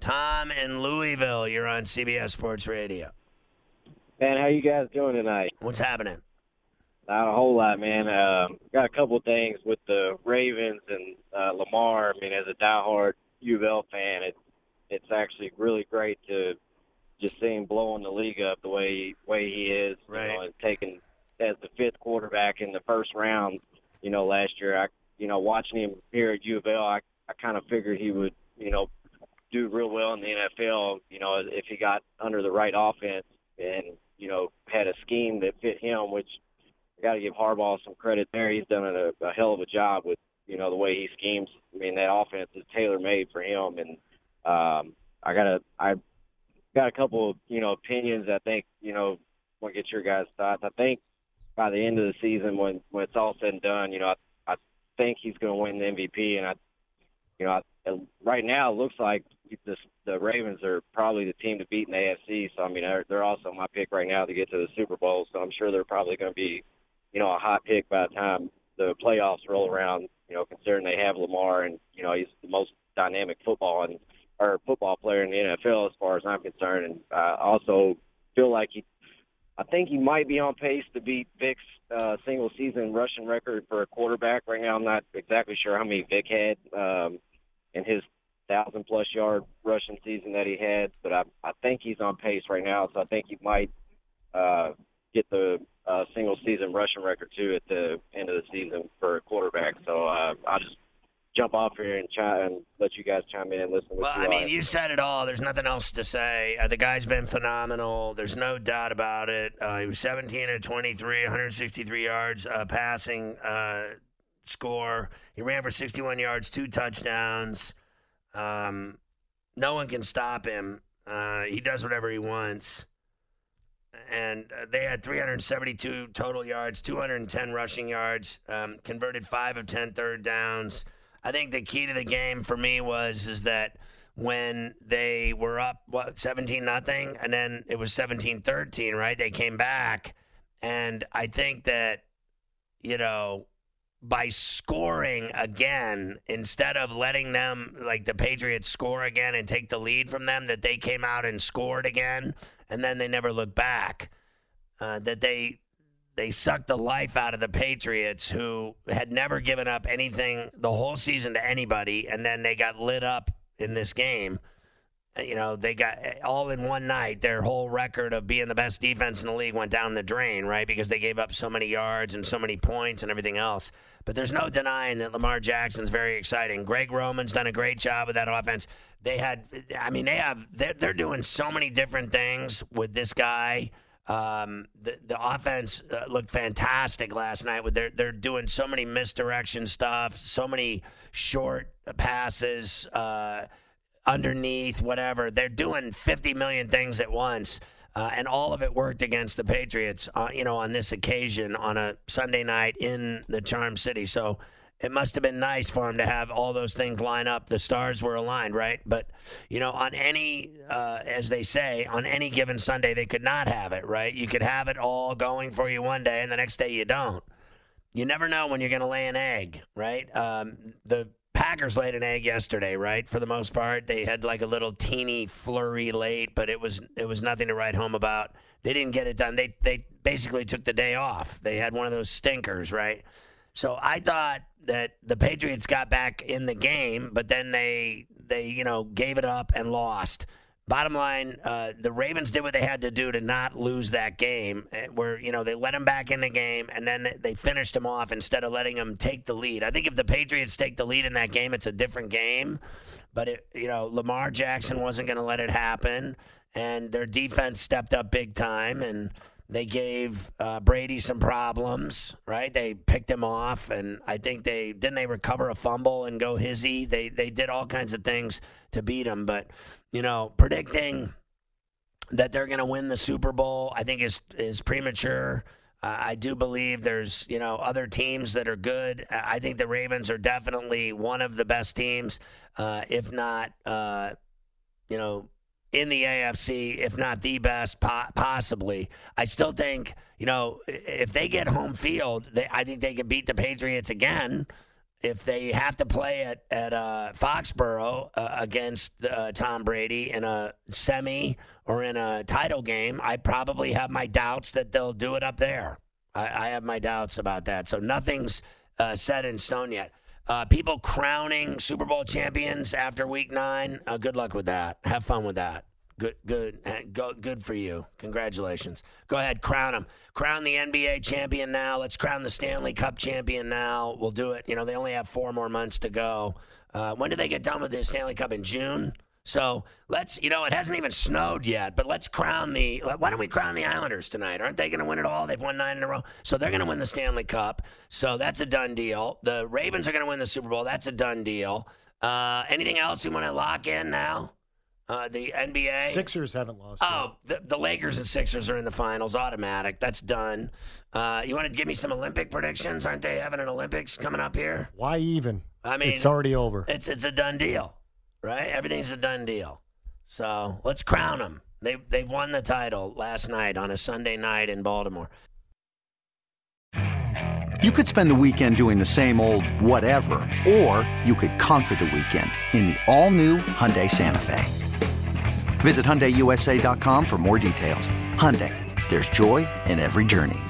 Tom in Louisville, you're on CBS Sports Radio. Man, how you guys doing tonight? What's happening? Not a whole lot, man. Um, got a couple things with the Ravens and uh, Lamar. I mean, as a diehard U of L fan, it, it's actually really great to just see him blowing the league up the way way he is, Right. you know, and taking as the fifth quarterback in the first round. You know, last year, I you know watching him here at U of L, I I kind of figured he would you know do real well in the NFL. You know, if he got under the right offense and you know had a scheme that fit him, which I got to give Harbaugh some credit there. He's done a, a hell of a job with you know the way he schemes. I mean that offense is tailor made for him, and um, I got a I got a couple of you know opinions. I think you know want to get your guys' thoughts. I think by the end of the season, when when it's all said and done, you know I, I think he's going to win the MVP, and I you know I, right now it looks like the the Ravens are probably the team to beat in the AFC. So I mean they're, they're also my pick right now to get to the Super Bowl. So I'm sure they're probably going to be you know, a hot pick by the time the playoffs roll around. You know, considering they have Lamar and you know he's the most dynamic football and or football player in the NFL as far as I'm concerned. And I also feel like he, I think he might be on pace to beat Vic's uh, single season rushing record for a quarterback. Right now, I'm not exactly sure how many Vic had um, in his thousand plus yard rushing season that he had, but I, I think he's on pace right now. So I think he might uh, get the uh, single season rushing record too at the end of the season for a quarterback. So uh, I'll just jump off here and try and let you guys chime in and listen. Well, I mean, you said it all. There's nothing else to say. Uh, the guy's been phenomenal. There's no doubt about it. Uh, he was 17 of 23, 163 yards uh, passing uh, score. He ran for 61 yards, two touchdowns. Um, no one can stop him. Uh, he does whatever he wants. And uh, they had 372 total yards, 210 rushing yards, um, converted five of 10 third downs. I think the key to the game for me was is that when they were up what 17 nothing and then it was 17-13, right? They came back and I think that you know by scoring again instead of letting them like the Patriots score again and take the lead from them that they came out and scored again and then they never looked back uh, that they they sucked the life out of the Patriots, who had never given up anything the whole season to anybody, and then they got lit up in this game. Uh, You know, they got all in one night. Their whole record of being the best defense in the league went down the drain, right? Because they gave up so many yards and so many points and everything else. But there's no denying that Lamar Jackson's very exciting. Greg Roman's done a great job with that offense. They had, I mean, they have, they're, they're doing so many different things with this guy. Um, the the offense uh, looked fantastic last night. With they're they're doing so many misdirection stuff, so many short passes, uh, underneath, whatever. They're doing fifty million things at once. Uh, and all of it worked against the Patriots, uh, you know, on this occasion on a Sunday night in the Charm City. So it must have been nice for him to have all those things line up. The stars were aligned, right? But you know, on any, uh, as they say, on any given Sunday, they could not have it, right? You could have it all going for you one day, and the next day you don't. You never know when you're going to lay an egg, right? Um, the Packers laid an egg yesterday, right? For the most part, they had like a little teeny flurry late, but it was it was nothing to write home about. They didn't get it done. They they basically took the day off. They had one of those stinkers, right? So I thought that the Patriots got back in the game, but then they they you know gave it up and lost. Bottom line, uh, the Ravens did what they had to do to not lose that game. eh, Where you know they let him back in the game and then they finished him off instead of letting him take the lead. I think if the Patriots take the lead in that game, it's a different game. But it, you know, Lamar Jackson wasn't going to let it happen, and their defense stepped up big time and They gave uh, Brady some problems, right? They picked him off, and I think they didn't they recover a fumble and go hizzy. They they did all kinds of things to beat him, but you know, predicting that they're going to win the Super Bowl, I think is is premature. Uh, I do believe there's you know other teams that are good. I think the Ravens are definitely one of the best teams, uh, if not uh, you know in the AFC, if not the best, po- possibly. I still think, you know, if they get home field, they, I think they can beat the Patriots again. If they have to play at at uh, Foxborough uh, against uh, Tom Brady in a semi or in a title game, I probably have my doubts that they'll do it up there. I, I have my doubts about that. So nothing's uh, set in stone yet. Uh, people crowning Super Bowl champions after Week Nine. Uh, good luck with that. Have fun with that. Good, good, uh, go, good for you. Congratulations. Go ahead, crown them. Crown the NBA champion now. Let's crown the Stanley Cup champion now. We'll do it. You know, they only have four more months to go. Uh, when do they get done with the Stanley Cup in June? So let's, you know, it hasn't even snowed yet, but let's crown the. Why don't we crown the Islanders tonight? Aren't they going to win it all? They've won nine in a row, so they're going to win the Stanley Cup. So that's a done deal. The Ravens are going to win the Super Bowl. That's a done deal. Uh, anything else we want to lock in now? Uh, the NBA Sixers haven't lost. Oh, the, the Lakers and Sixers are in the finals, automatic. That's done. Uh, you want to give me some Olympic predictions? Aren't they having an Olympics coming up here? Why even? I mean, it's already over. It's it's a done deal, right? Everything's a done deal. So let's crown them. They they've won the title last night on a Sunday night in Baltimore. You could spend the weekend doing the same old whatever, or you could conquer the weekend in the all-new Hyundai Santa Fe. Visit HyundaiUSA.com for more details. Hyundai, there's joy in every journey.